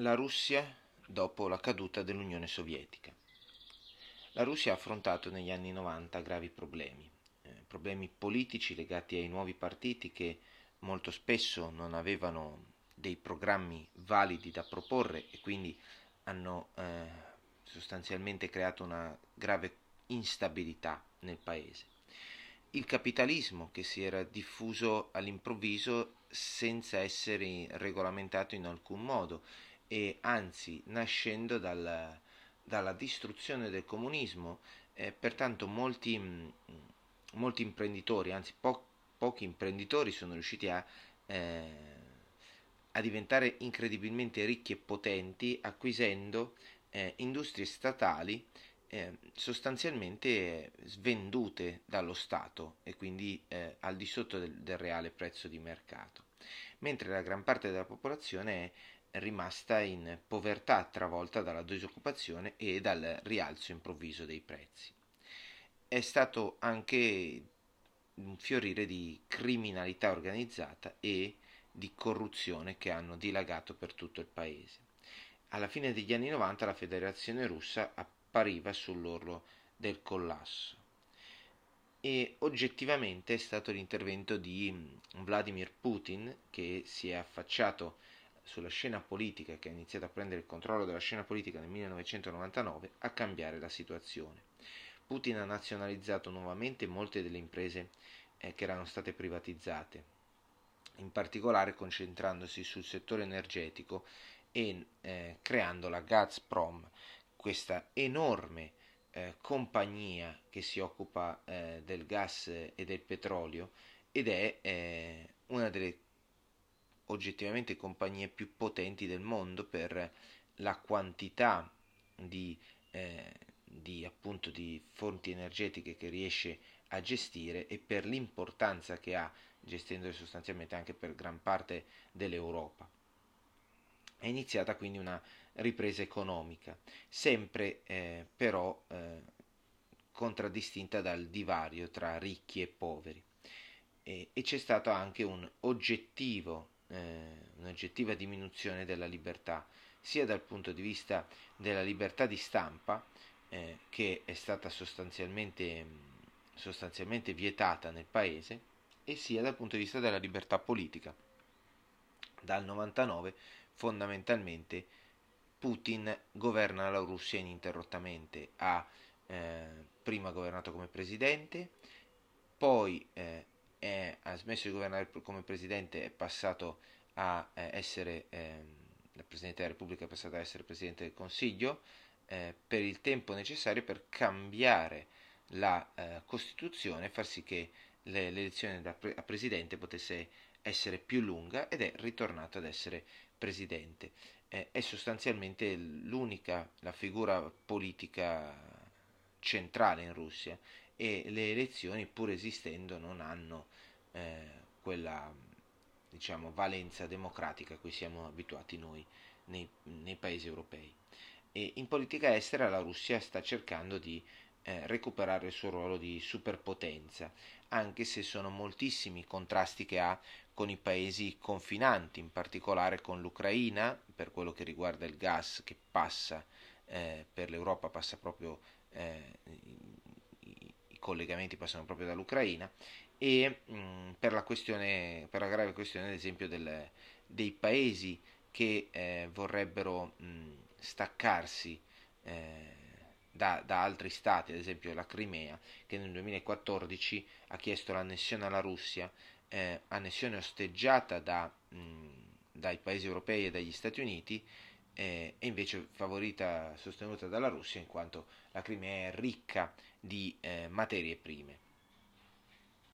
La Russia dopo la caduta dell'Unione Sovietica. La Russia ha affrontato negli anni 90 gravi problemi, eh, problemi politici legati ai nuovi partiti che molto spesso non avevano dei programmi validi da proporre e quindi hanno eh, sostanzialmente creato una grave instabilità nel paese. Il capitalismo che si era diffuso all'improvviso senza essere regolamentato in alcun modo e anzi nascendo dal, dalla distruzione del comunismo, eh, pertanto molti, mm, molti, imprenditori, anzi po- pochi imprenditori sono riusciti a, eh, a, diventare incredibilmente ricchi e potenti acquisendo eh, industrie statali eh, sostanzialmente svendute dallo Stato e quindi eh, al di sotto del, del reale prezzo di mercato, mentre la gran parte della popolazione è rimasta in povertà travolta dalla disoccupazione e dal rialzo improvviso dei prezzi. È stato anche un fiorire di criminalità organizzata e di corruzione che hanno dilagato per tutto il paese. Alla fine degli anni 90 la Federazione russa appariva sull'orlo del collasso e oggettivamente è stato l'intervento di Vladimir Putin che si è affacciato sulla scena politica, che ha iniziato a prendere il controllo della scena politica nel 1999, a cambiare la situazione. Putin ha nazionalizzato nuovamente molte delle imprese eh, che erano state privatizzate, in particolare concentrandosi sul settore energetico e eh, creando la Gazprom, questa enorme eh, compagnia che si occupa eh, del gas e del petrolio ed è eh, una delle oggettivamente compagnie più potenti del mondo per la quantità di, eh, di, appunto, di fonti energetiche che riesce a gestire e per l'importanza che ha gestendole sostanzialmente anche per gran parte dell'Europa. È iniziata quindi una ripresa economica, sempre eh, però eh, contraddistinta dal divario tra ricchi e poveri. E, e c'è stato anche un oggettivo eh, un'oggettiva diminuzione della libertà, sia dal punto di vista della libertà di stampa, eh, che è stata sostanzialmente, sostanzialmente vietata nel paese, e sia dal punto di vista della libertà politica. Dal 99 fondamentalmente Putin governa la Russia ininterrottamente, ha eh, prima governato come presidente, poi eh, è, ha smesso di governare come presidente, è passato a eh, essere, eh, Presidente della Repubblica è passato a essere Presidente del Consiglio, eh, per il tempo necessario per cambiare la eh, Costituzione e far sì che le, l'elezione da pre- a Presidente potesse essere più lunga ed è ritornato ad essere Presidente. è sostanzialmente l'unica, la figura politica centrale in Russia e le elezioni, pur esistendo, non hanno eh, quella diciamo, valenza democratica a cui siamo abituati noi nei, nei, paesi europei. E in politica estera la Russia sta cercando di eh, recuperare il suo ruolo di superpotenza, anche se sono moltissimi i contrasti che ha con i paesi confinanti, in particolare con l'Ucraina, per quello che riguarda il gas che passa eh, per l'Europa, passa proprio eh, collegamenti passano proprio dall'Ucraina e mh, per, la per la grave questione ad esempio del, dei paesi che eh, vorrebbero mh, staccarsi eh, da, da, altri stati, ad esempio la Crimea, che nel 2014 ha chiesto l'annessione alla Russia, eh, annessione osteggiata da, mh, dai paesi europei e dagli Stati Uniti, eh, è invece favorita, sostenuta dalla Russia, in quanto la Crimea è ricca di eh, materie prime.